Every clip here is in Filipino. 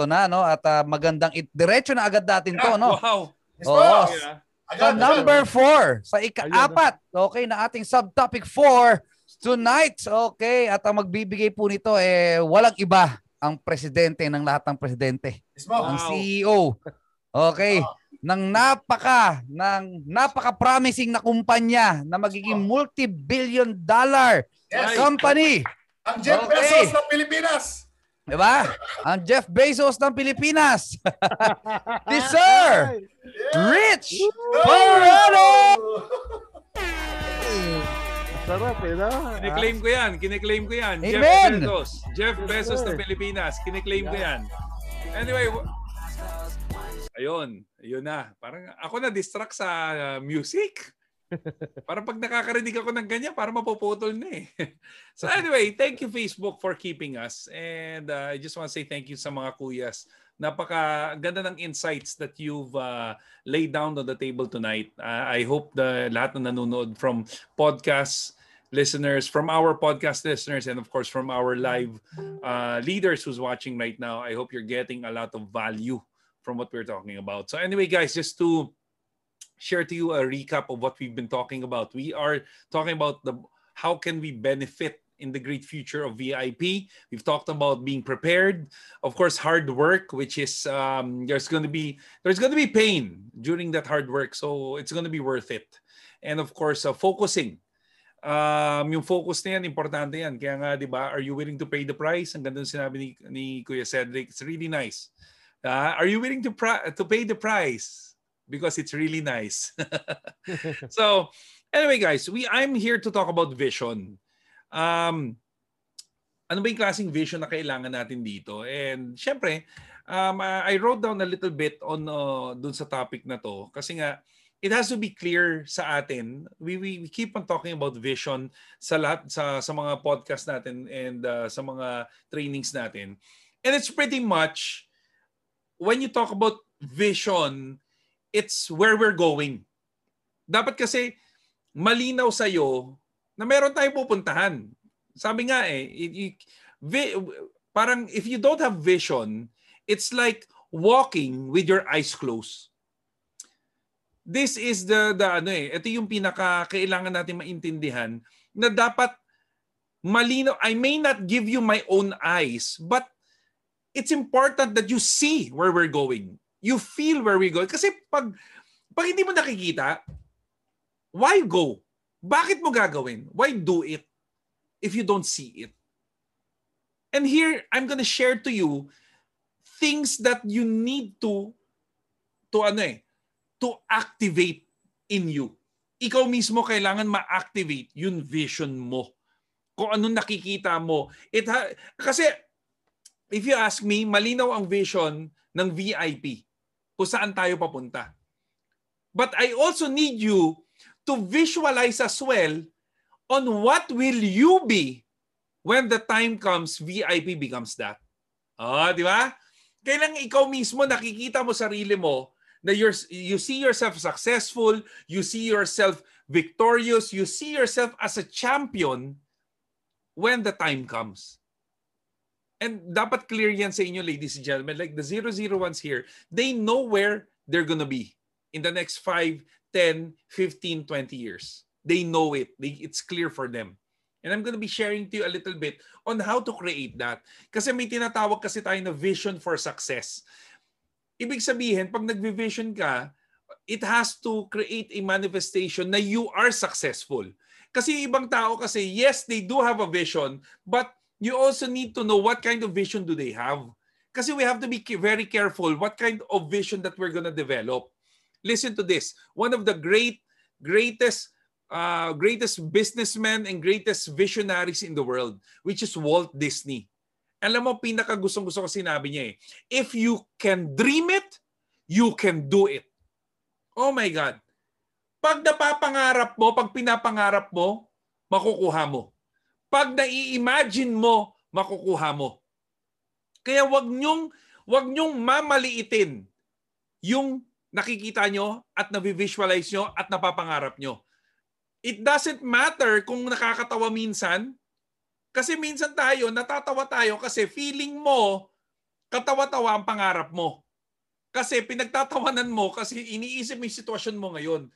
eto na, no? At uh, magandang it diretso na agad natin to, no? Wow. Oo. Sa number four, sa ika-apat, okay, na ating subtopic four tonight, okay, at ang magbibigay po nito, eh, walang iba ang presidente ng lahat ng presidente. Wow. Ang CEO. Okay. Ng napaka, ng napaka-promising na kumpanya na magiging multi-billion dollar Yes. company. Ang Jeff Okay. Bezos ng Pilipinas. Diba? Ang Jeff Bezos ng Pilipinas. This sir, Rich Colorado! Sarap eh, no? Kiniklaim ko yan. Kiniklaim ko yan. Jeff Amen. Bezos. Jeff Bezos ng Pilipinas. Kiniklaim ko yan. Anyway, ayun. Ayun na. Parang ako na distract sa uh, music. Parang pag nakakarinig ako ng ganyan, parang mapuputol na eh. so anyway, thank you Facebook for keeping us. And uh, I just want to say thank you sa mga kuyas. Napaka ganda ng insights that you've uh, laid down on the table tonight. Uh, I hope the lahat na nanonood from podcasts, listeners, from our podcast listeners, and of course from our live uh, leaders who's watching right now. I hope you're getting a lot of value from what we're talking about. So anyway, guys, just to share to you a recap of what we've been talking about. We are talking about the how can we benefit in the great future of VIP. We've talked about being prepared, of course, hard work, which is um, there's going to be there's going to be pain during that hard work, so it's going to be worth it. And of course, uh, focusing. Um, yung focus na yan, importante yan. Kaya nga, di ba, are you willing to pay the price? Ang ganda sinabi ni, ni Kuya Cedric. It's really nice. Uh, are you willing to, to pay the price? Because it's really nice. so, anyway, guys, we I'm here to talk about vision. Um, ano ba yung klaseng vision na kailangan natin dito? And syempre, um, I wrote down a little bit on uh, dun sa topic na to kasi nga it has to be clear sa atin. We, we, we keep on talking about vision sa lahat sa sa mga podcast natin and uh, sa mga trainings natin. And it's pretty much when you talk about vision, it's where we're going. Dapat kasi malinaw sa iyo na meron tayong pupuntahan. Sabi nga eh, it- it- vi- parang if you don't have vision, it's like walking with your eyes closed. This is the the ano eh, ito yung pinaka kailangan natin maintindihan na dapat malinaw. I may not give you my own eyes, but it's important that you see where we're going. You feel where we're going. Kasi pag pag hindi mo nakikita, why go? Bakit mo gagawin? Why do it if you don't see it? And here, I'm gonna share to you things that you need to to ano eh, to activate in you. Ikaw mismo kailangan ma-activate yung vision mo. Kung anong nakikita mo. It ha- kasi if you ask me, malinaw ang vision ng VIP kung saan tayo papunta. But I also need you to visualize as well on what will you be when the time comes VIP becomes that. Ah, di ba? Kailangan ikaw mismo nakikita mo sarili mo na you're, you see yourself successful, you see yourself victorious, you see yourself as a champion when the time comes. And dapat clear yan sa inyo, ladies and gentlemen. Like the 001s here, they know where they're gonna be in the next 5, 10, 15, 20 years. They know it. They, it's clear for them. And I'm gonna be sharing to you a little bit on how to create that. Kasi may tinatawag kasi tayo na vision for success. Ibig sabihin, pag nag-vision ka, it has to create a manifestation na you are successful. Kasi ibang tao kasi, yes, they do have a vision, but you also need to know what kind of vision do they have. Kasi we have to be very careful what kind of vision that we're gonna develop. Listen to this. One of the great, greatest, uh, greatest businessmen and greatest visionaries in the world, which is Walt Disney. Alam mo, pinaka gustong gusto ko sinabi niya eh. If you can dream it, you can do it. Oh my God. Pag napapangarap mo, pag pinapangarap mo, makukuha mo. Pag nai-imagine mo, makukuha mo. Kaya wag nyong, wag nyong mamaliitin yung nakikita nyo at nabivisualize nyo at napapangarap nyo. It doesn't matter kung nakakatawa minsan, kasi minsan tayo, natatawa tayo kasi feeling mo katawa-tawa ang pangarap mo. Kasi pinagtatawanan mo kasi iniisip mo yung sitwasyon mo ngayon.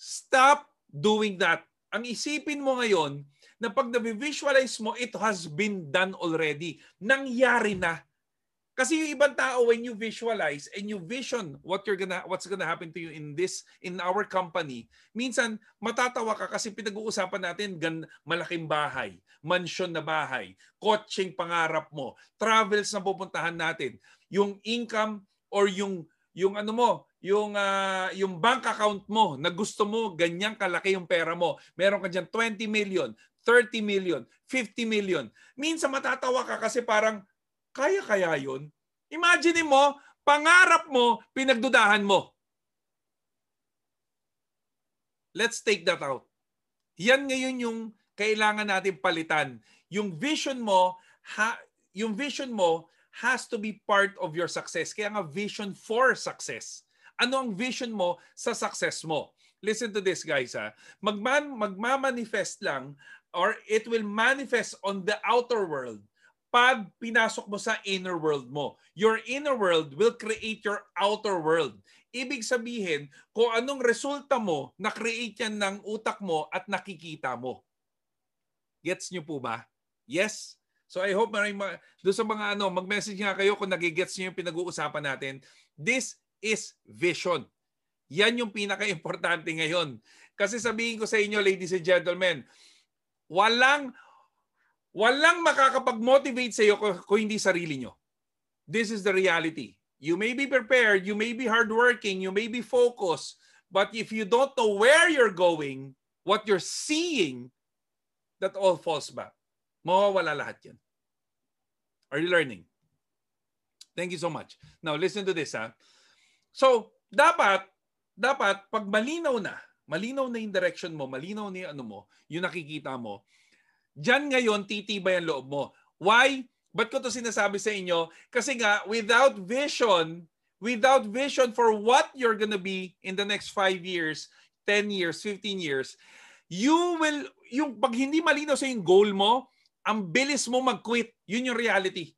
Stop doing that. Ang isipin mo ngayon na pag na-visualize mo, it has been done already. Nangyari na. Kasi yung ibang tao when you visualize and you vision what you're gonna what's gonna happen to you in this in our company, minsan matatawa ka kasi pinag-uusapan natin gan malaking bahay, mansion na bahay, coaching pangarap mo, travels na pupuntahan natin, yung income or yung yung ano mo, yung uh, yung bank account mo na gusto mo ganyang kalaki yung pera mo. Meron ka diyan 20 million, 30 million, 50 million. Minsan matatawa ka kasi parang kaya kaya yun? Imagine mo, pangarap mo, pinagdudahan mo. Let's take that out. Yan ngayon yung kailangan natin palitan. Yung vision mo, ha, yung vision mo has to be part of your success. Kaya nga vision for success. Ano ang vision mo sa success mo? Listen to this guys ha. Magman magmamanifest lang or it will manifest on the outer world pag pinasok mo sa inner world mo. Your inner world will create your outer world. Ibig sabihin, kung anong resulta mo, na-create yan ng utak mo at nakikita mo. Gets nyo po ba? Yes? So I hope maraming ma- doon sa mga ano, mag-message nga kayo kung nagigets niyo yung pinag-uusapan natin. This is vision. Yan yung pinaka-importante ngayon. Kasi sabihin ko sa inyo, ladies and gentlemen, walang walang makakapag-motivate sa iyo kung, hindi sarili nyo. This is the reality. You may be prepared, you may be hardworking, you may be focused, but if you don't know where you're going, what you're seeing, that all falls back. Mawawala lahat yan. Are you learning? Thank you so much. Now, listen to this. Ha? So, dapat, dapat, pag malinaw na, malinaw na yung direction mo, malinaw na yung ano mo, yung nakikita mo, dyan ngayon, titibay ang loob mo. Why? Ba't ko to sinasabi sa inyo? Kasi nga, without vision, without vision for what you're gonna be in the next 5 years, 10 years, 15 years, you will, yung pag hindi malinaw sa yung goal mo, ang bilis mo mag-quit. Yun yung reality.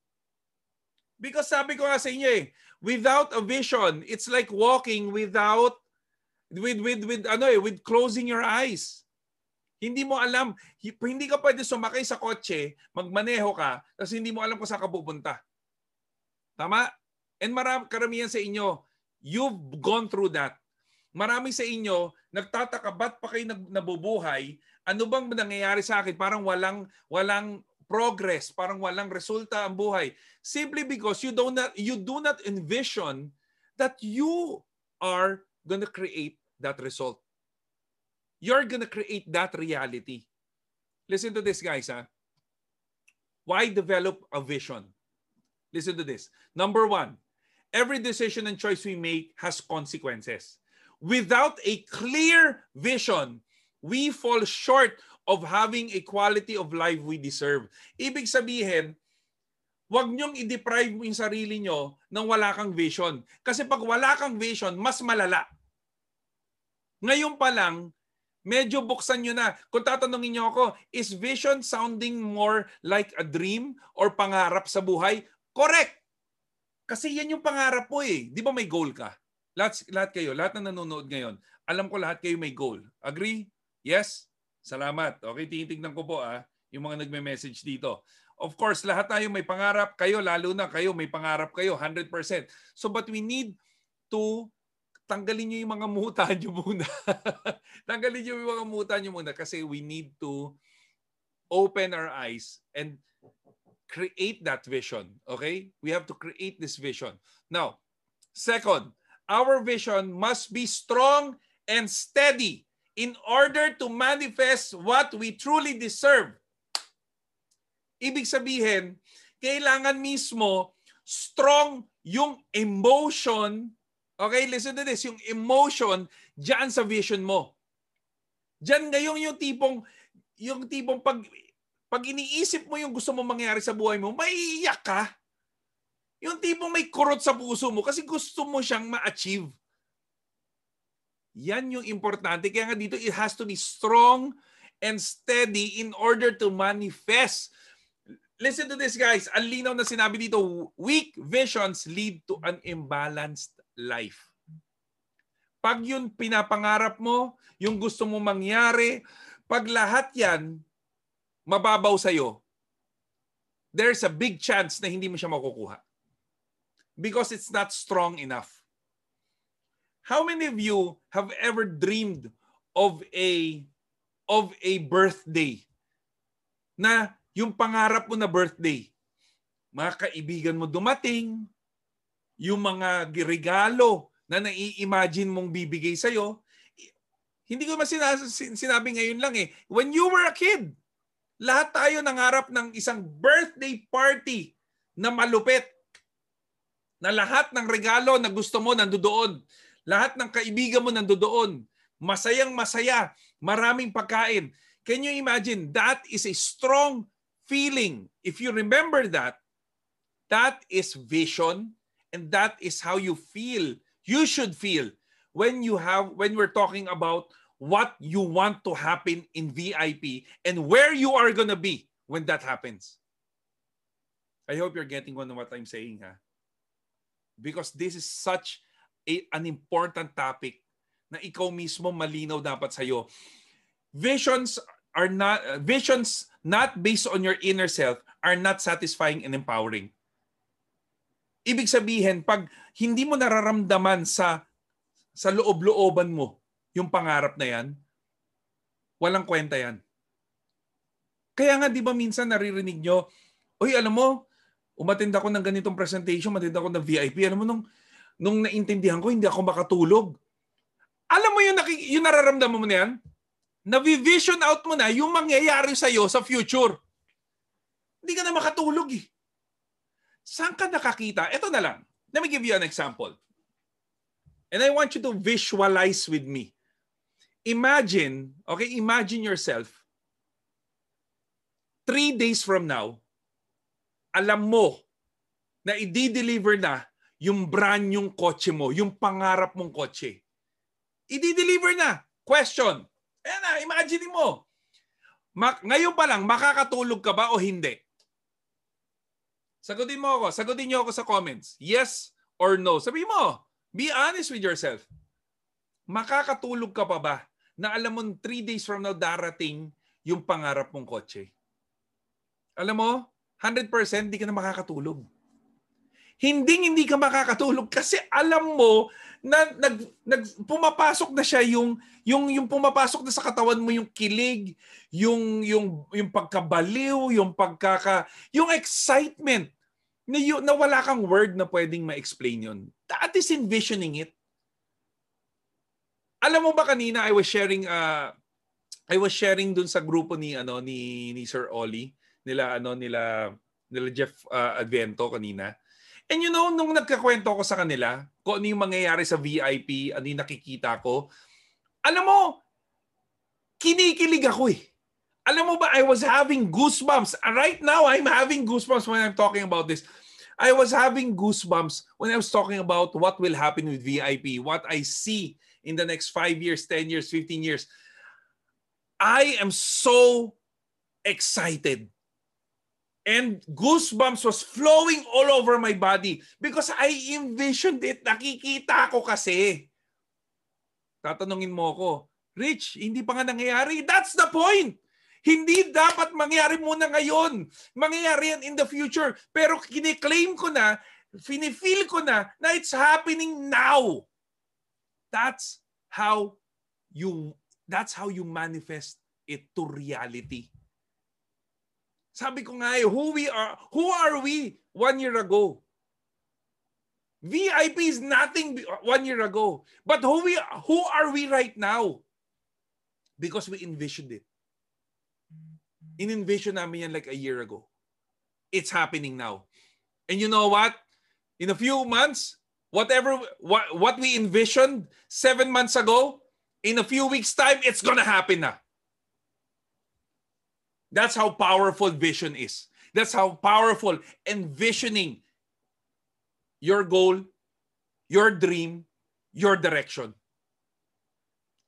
Because sabi ko nga sa inyo eh, without a vision, it's like walking without with with with ano eh, with closing your eyes. Hindi mo alam, hindi ka pwede sumakay sa kotse, magmaneho ka, kasi hindi mo alam kung saan ka pupunta. Tama? And marami, karamihan sa inyo, you've gone through that. Marami sa inyo, nagtataka, ba't pa kayo nabubuhay ano bang nangyayari sa akin? Parang walang walang progress, parang walang resulta ang buhay. Simply because you do not you do not envision that you are to create that result. You're to create that reality. Listen to this guys, ha? Why develop a vision? Listen to this. Number one, every decision and choice we make has consequences. Without a clear vision, we fall short of having a quality of life we deserve. Ibig sabihin, huwag niyong i-deprive mo yung sarili niyo nang wala kang vision. Kasi pag wala kang vision, mas malala. Ngayon pa lang, medyo buksan nyo na. Kung tatanungin niyo ako, is vision sounding more like a dream or pangarap sa buhay? Correct! Kasi yan yung pangarap mo eh. Di ba may goal ka? Lahat, lahat kayo, lahat na nanonood ngayon, alam ko lahat kayo may goal. Agree? Yes? Salamat. Okay, tinitingnan ko po ah, yung mga nagme-message dito. Of course, lahat tayo may pangarap. Kayo, lalo na kayo, may pangarap kayo, 100%. So, but we need to tanggalin nyo yung mga muta nyo muna. tanggalin nyo yung mga muta nyo muna kasi we need to open our eyes and create that vision. Okay? We have to create this vision. Now, second, our vision must be strong and steady in order to manifest what we truly deserve. Ibig sabihin, kailangan mismo strong yung emotion. Okay, listen to this. Yung emotion diyan sa vision mo. Diyan ngayon yung tipong yung tipong pag pag iniisip mo yung gusto mo mangyari sa buhay mo, maiiyak ka. Yung tipong may kurot sa puso mo kasi gusto mo siyang ma-achieve. Yan yung importante. Kaya nga dito, it has to be strong and steady in order to manifest. listen to this guys. Ang linaw na sinabi dito, weak visions lead to an imbalanced life. Pag yun pinapangarap mo, yung gusto mo mangyari, pag lahat yan mababaw sa'yo, there's a big chance na hindi mo siya makukuha. Because it's not strong enough. How many of you have ever dreamed of a of a birthday na yung pangarap mo na birthday, mga kaibigan mo dumating, yung mga regalo na nai-imagine mong bibigay sa'yo, hindi ko masina- sinabi ngayon lang eh. When you were a kid, lahat tayo nangarap ng isang birthday party na malupit. Na lahat ng regalo na gusto mo nandoon. Lahat ng kaibigan mo nandoon. Masayang masaya. Maraming pagkain. Can you imagine? That is a strong feeling. If you remember that, that is vision and that is how you feel. You should feel when you have when we're talking about what you want to happen in VIP and where you are going to be when that happens. I hope you're getting of what I'm saying, ha? Because this is such a, an important topic na ikaw mismo malinaw dapat sa'yo. Visions are not visions not based on your inner self are not satisfying and empowering. Ibig sabihin, pag hindi mo nararamdaman sa sa loob-looban mo yung pangarap na yan, walang kwenta yan. Kaya nga di ba minsan naririnig nyo, Uy, alam mo, umatend ako ng ganitong presentation, umatend ako ng VIP. Alam mo, nung, nung naintindihan ko, hindi ako makatulog. Alam mo yung, yung nararamdaman mo na yan? na-vision out mo na yung mangyayari sa iyo sa future. Hindi ka na makatulog eh. Saan ka nakakita? Ito na lang. Let me give you an example. And I want you to visualize with me. Imagine, okay, imagine yourself, three days from now, alam mo na i-deliver na yung brand yung kotse mo, yung pangarap mong kotse. I-deliver na. Question, Ayan na, imagine mo. Ma- ngayon pa lang, makakatulog ka ba o hindi? Sagutin mo ako. Sagutin niyo ako sa comments. Yes or no. Sabi mo, be honest with yourself. Makakatulog ka pa ba na alam mo 3 days from now darating yung pangarap mong kotse? Alam mo, 100% hindi ka na makakatulog. Hindi hindi ka makakatulog kasi alam mo na nag, nag pumapasok na siya yung yung yung pumapasok na sa katawan mo yung kilig, yung yung yung pagkabaliw, yung pagkaka yung excitement na, yung, na wala kang word na pwedeng ma-explain yun. That is envisioning it. Alam mo ba kanina I was sharing uh, I was sharing dun sa grupo ni ano ni ni Sir Ollie nila ano nila nila Jeff uh, Advento kanina And you know, nung nagkakwento ko sa kanila, kung ano yung mangyayari sa VIP, ano yung nakikita ko, alam mo, kinikilig ako eh. Alam mo ba, I was having goosebumps. Right now, I'm having goosebumps when I'm talking about this. I was having goosebumps when I was talking about what will happen with VIP, what I see in the next 5 years, 10 years, 15 years. I am so excited And goosebumps was flowing all over my body because I envisioned it. Nakikita ko kasi. Tatanungin mo ako, Rich, hindi pa nga nangyayari. That's the point. Hindi dapat mangyari muna ngayon. Mangyayari yan in the future. Pero kiniklaim ko na, finifeel ko na, na it's happening now. That's how you that's how you manifest it to reality. Sabi ko nga eh, who we are, who are we one year ago? VIP is nothing one year ago. But who we who are we right now? Because we envisioned it. In-envision namin yan like a year ago. It's happening now. And you know what? In a few months, whatever what, what we envisioned seven months ago, in a few weeks' time, it's gonna happen na. That's how powerful vision is. That's how powerful envisioning your goal, your dream, your direction.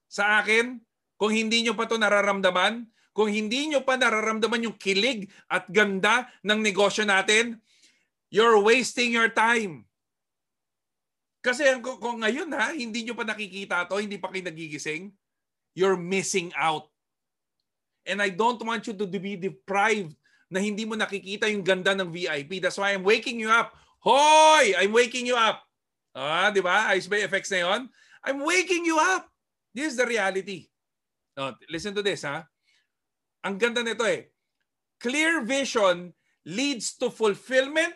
Sa akin, kung hindi nyo pa to nararamdaman, kung hindi nyo pa nararamdaman yung kilig at ganda ng negosyo natin, you're wasting your time. Kasi kung, ngayon ha, hindi nyo pa nakikita to, hindi pa kayo nagigising, you're missing out. And I don't want you to be deprived na hindi mo nakikita yung ganda ng VIP. That's why I'm waking you up. Hoy! I'm waking you up. Ah, di ba? Ice Bay effects na yon. I'm waking you up. This is the reality. Oh, listen to this, ha? Ang ganda nito eh. Clear vision leads to fulfillment,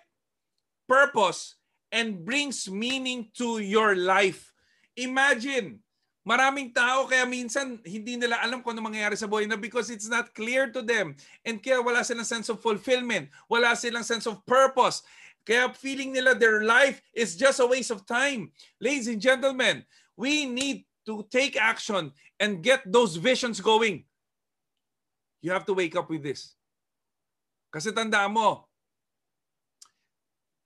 purpose, and brings meaning to your life. Imagine, maraming tao kaya minsan hindi nila alam kung ano mangyayari sa buhay na because it's not clear to them. And kaya wala silang sense of fulfillment, wala silang sense of purpose. Kaya feeling nila their life is just a waste of time. Ladies and gentlemen, we need to take action and get those visions going. You have to wake up with this. Kasi tandaan mo,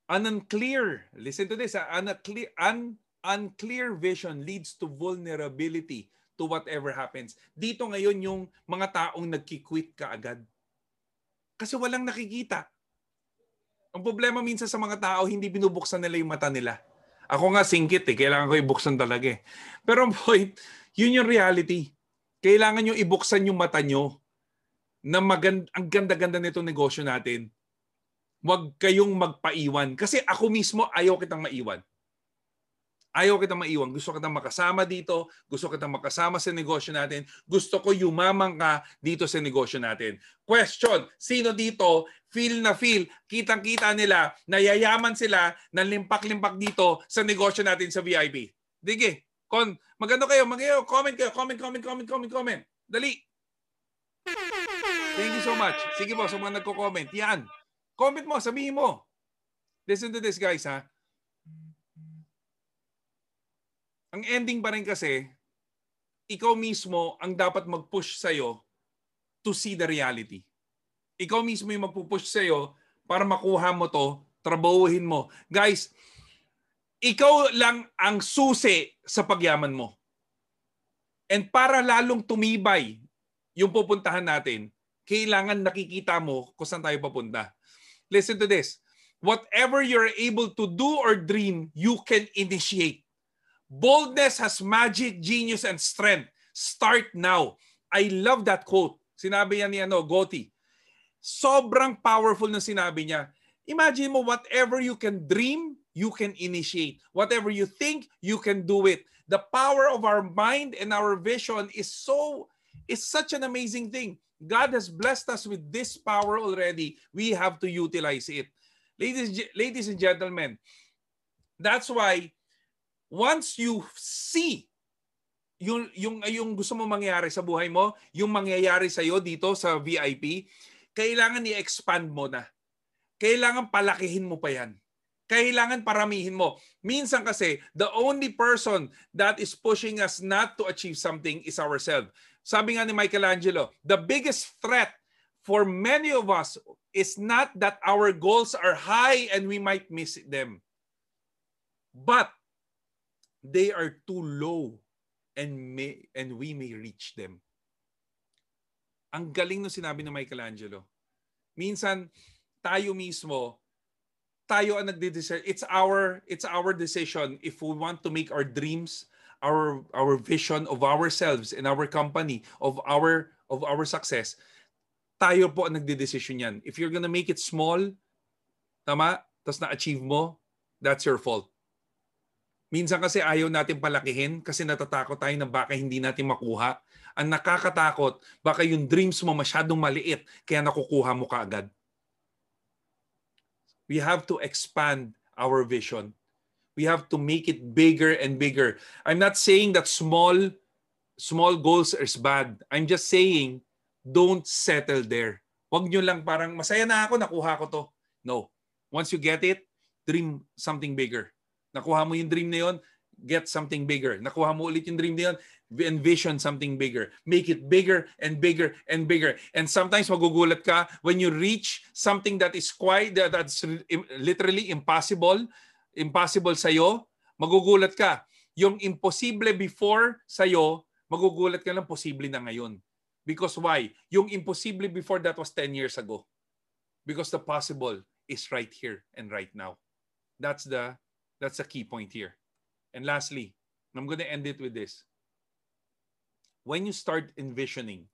An unclear, listen to this, an unclear, un, unclear vision leads to vulnerability to whatever happens. Dito ngayon yung mga taong nagki-quit kaagad. Kasi walang nakikita. Ang problema minsan sa mga tao, hindi binubuksan nila yung mata nila. Ako nga singkit eh, kailangan ko ibuksan talaga eh. Pero ang point, yun yung reality. Kailangan nyo ibuksan yung mata nyo na magand- ang ganda-ganda nitong negosyo natin Huwag kayong magpaiwan. Kasi ako mismo, ayaw kitang maiwan. Ayaw kitang maiwan. Gusto kitang makasama dito. Gusto kitang makasama sa negosyo natin. Gusto ko yumamang ka dito sa negosyo natin. Question, sino dito feel na feel, kitang-kita nila, nayayaman sila, na limpak-limpak dito sa negosyo natin sa VIP? Dige, kon, maganda kayo, magayo, comment kayo, comment, comment, comment, comment, comment. Dali. Thank you so much. Sige po, sa mga nagko-comment. Yan. Comment mo, sabihin mo. Listen to this guys ha. Ang ending pa rin kasi, ikaw mismo ang dapat mag-push sa'yo to see the reality. Ikaw mismo yung magpupush sa'yo para makuha mo to, trabahuhin mo. Guys, ikaw lang ang susi sa pagyaman mo. And para lalong tumibay yung pupuntahan natin, kailangan nakikita mo kung saan tayo papunta. Listen to this. Whatever you're able to do or dream, you can initiate. Boldness has magic, genius, and strength. Start now. I love that quote. Sinabi niya ni ano, Gotti. Sobrang powerful na sinabi niya. Imagine mo, whatever you can dream, you can initiate. Whatever you think, you can do it. The power of our mind and our vision is so is such an amazing thing. God has blessed us with this power already. We have to utilize it. Ladies, ladies and gentlemen, that's why once you see yung, yung, yung gusto mo mangyari sa buhay mo, yung mangyayari sa iyo dito sa VIP, kailangan i-expand mo na. Kailangan palakihin mo pa yan. Kailangan paramihin mo. Minsan kasi, the only person that is pushing us not to achieve something is ourselves. Sabi nga ni Michelangelo, the biggest threat for many of us is not that our goals are high and we might miss them. But they are too low and may and we may reach them. Ang galing no sinabi ni Michelangelo. Minsan tayo mismo tayo ang nagde-decision. It's our it's our decision if we want to make our dreams our our vision of ourselves and our company of our of our success tayo po ang nagde-decision yan. If you're gonna make it small tama? Tapos na-achieve mo that's your fault. Minsan kasi ayaw natin palakihin kasi natatakot tayo na baka hindi natin makuha. Ang nakakatakot baka yung dreams mo masyadong maliit kaya nakukuha mo kaagad. We have to expand our vision we have to make it bigger and bigger. I'm not saying that small small goals is bad. I'm just saying don't settle there. Huwag nyo lang parang masaya na ako, nakuha ko to. No. Once you get it, dream something bigger. Nakuha mo yung dream na yon, get something bigger. Nakuha mo ulit yung dream na yon, envision something bigger. Make it bigger and bigger and bigger. And sometimes magugulat ka when you reach something that is quite, that's literally impossible impossible sa'yo, magugulat ka. Yung imposible before sa'yo, magugulat ka lang posible na ngayon. Because why? Yung imposible before that was 10 years ago. Because the possible is right here and right now. That's the that's the key point here. And lastly, I'm going to end it with this. When you start envisioning,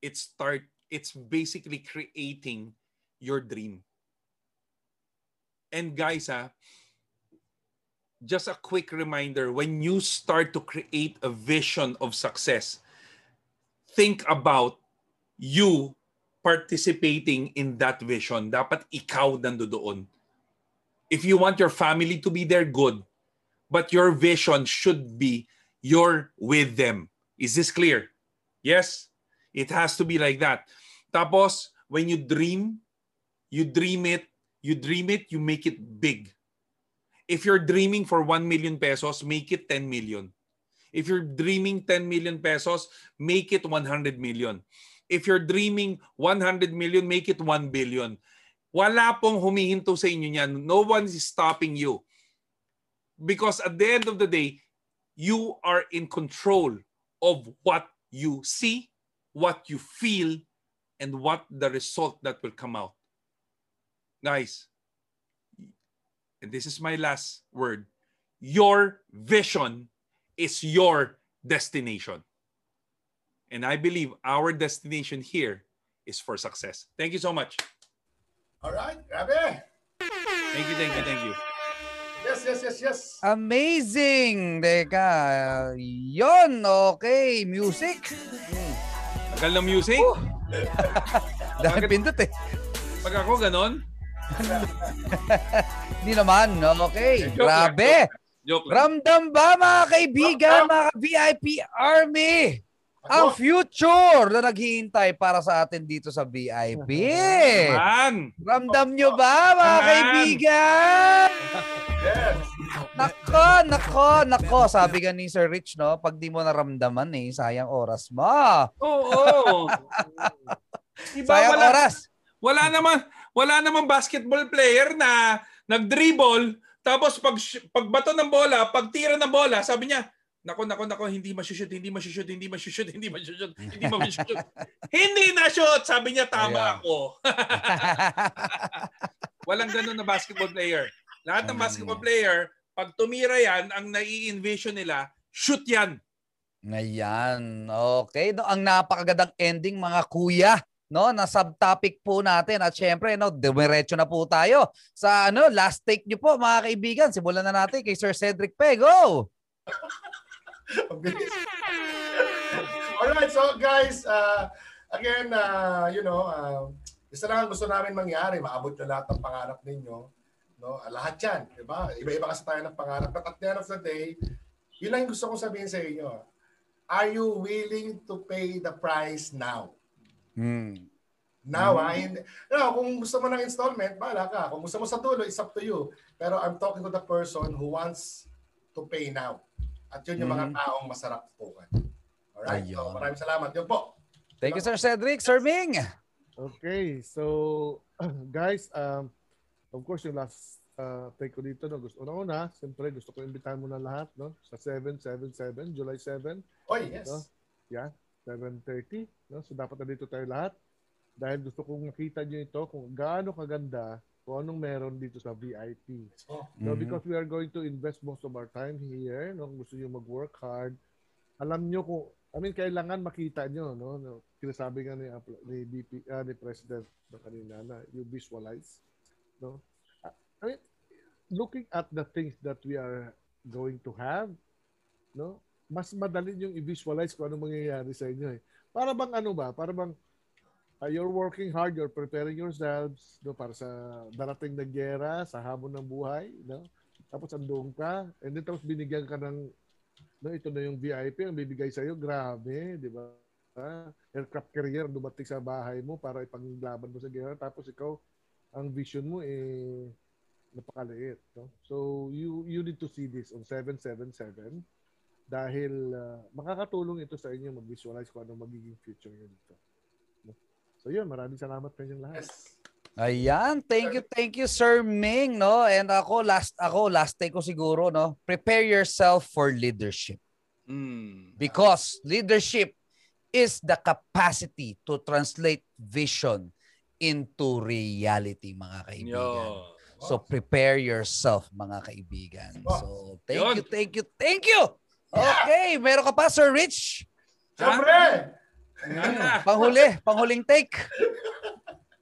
it start it's basically creating your dream. And guys, ah, just a quick reminder, when you start to create a vision of success, think about you participating in that vision. Dapat ikaw nandoon. If you want your family to be there, good. But your vision should be you're with them. Is this clear? Yes? It has to be like that. Tapos, when you dream, you dream it, you dream it, you make it big. If you're dreaming for 1 million pesos, make it 10 million. If you're dreaming 10 million pesos, make it 100 million. If you're dreaming 100 million, make it 1 billion. Wala pong humihinto sa inyo niyan. No one is stopping you. Because at the end of the day, you are in control of what you see, what you feel, and what the result that will come out. Guys, and this is my last word, your vision is your destination. And I believe our destination here is for success. Thank you so much. All right, grabe. Thank you, thank you, thank you. Yes, yes, yes, yes. Amazing! Teka, yon okay, music. Tagal ng music? Dahil pindot eh. Pag ako ganon? Hindi naman, okay. Joke lang, Grabe! Joke lang. Ramdam ba mga kaibigan, mga VIP Army? Ang future na naghihintay para sa atin dito sa VIP. Man! Ramdam nyo ba mga Man! kaibigan? Yes. Nako, nako, nako. Sabi nga ni Sir Rich, no? Pag di mo naramdaman eh, sayang oras mo. Oo. diba, Sayang wala, oras. wala naman wala naman basketball player na nag-dribble tapos pag pagbato ng bola, pag tira ng bola, sabi niya, nako nako nako hindi ma-shoot, hindi ma-shoot, hindi ma-shoot, hindi ma-shoot, hindi ma-shoot. hindi na shoot, sabi niya tama Ayan. ako. Walang ganun na basketball player. Lahat ng Mm. basketball player, pag tumira yan, ang nai-envision nila, shoot yan. Ayan. Okay. No, ang napakagandang ending mga kuya. No, na subtopic po natin at syempre no, dumiretso na po tayo sa ano, last take niyo po mga kaibigan. Simulan na natin kay Sir Cedric Pego. Ang bilis. Alright, so guys, uh, again, uh, you know, uh, isa lang ang gusto namin mangyari, maabot na lahat ng pangarap ninyo. No? Ah, Lahat yan, di ba? Iba-iba kasi tayo ng pangarap. But at the end of the day, yun lang gusto kong sabihin sa inyo. Are you willing to pay the price now? Hmm. Now, ah, hindi, no, kung gusto mo ng installment, bahala ka. Kung gusto mo sa dulo, it's up to you. Pero I'm talking to the person who wants to pay now. At yun yung mga Mhm. taong masarap tukan. Alright? So, Ayun. maraming salamat. Yun po. Thank you Sir Cedric, Sir Ming. Okay, so guys, um, of course yung last uh, take ko dito, no, gusto una-una, siyempre gusto ko imbitahan mo na lahat no, sa 777, July 7, Oy, yes. No? 7.30. No? So dapat na dito tayo lahat. Dahil gusto kong makita nyo ito kung gaano kaganda kung anong meron dito sa VIP. Oh, No, Mhm. because we are going to invest most of our time here. No, kung gusto niyo mag-work hard. Alam niyo kung I mean kailangan makita niyo no, no sinasabi nga ni ni DP ah, ni President no, kanina na you visualize no. Ah, I mean looking at the things that we are going to have no, mas madali yung i-visualize kung ano mangyayari sa inyo eh. Para bang ano ba? Para bang uh, you're working hard, you're preparing yourselves no, para sa darating na gera, sa hamon ng buhay. No? Tapos andun ka, and then tapos binigyan ka ng, no, ito na yung VIP, ang bibigay sa'yo, grabe, di ba? Ah, aircraft carrier dumating sa bahay mo para ipanglaban mo sa gera. Tapos ikaw, ang vision mo eh, napakaliit. No? So, you you need to see this on 777 dahil uh, makakatulong ito sa inyo mag-visualize kung ano magiging future nyo dito. No? So yun, maraming salamat sa inyong lahat. yes. Ayan, thank you, thank you Sir Ming, no? And ako last ako last take ko siguro, no? Prepare yourself for leadership Mm. because leadership is the capacity to translate vision into reality, mga kaibigan. Yo. So prepare yourself, mga kaibigan. So thank you, thank you, thank you! Okay, meron ka pa, Sir Rich? Siyempre! Ano? Panghuli, panghuling take.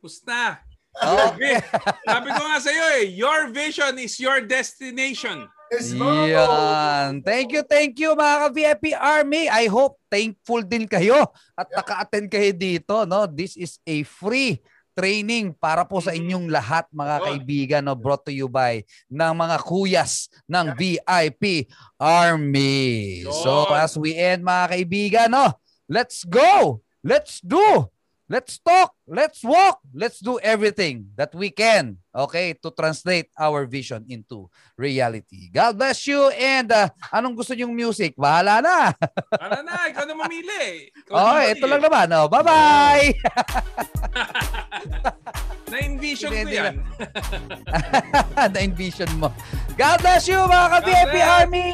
Pusta. Okay. Sabi ko nga sa iyo eh, your vision is your destination. Yan. Thank you, thank you mga ka-VIP Army. I hope thankful din kayo at naka-attend kayo dito. No? This is a free training para po sa inyong lahat mga kaibigan no brought to you by ng mga kuyas ng VIP Army. So as we end mga kaibigan no, let's go. Let's do. Let's talk. Let's walk. Let's do everything that we can, okay, to translate our vision into reality. God bless you and uh, anong gusto niyong music? Bahala na. Ano na, ikaw na mamili. Ikaw na Oh, mamili. ito lang naman. Oh, bye-bye. Na-envision ko yan. Na-envision mo. God bless you mga ka-VIP. Army.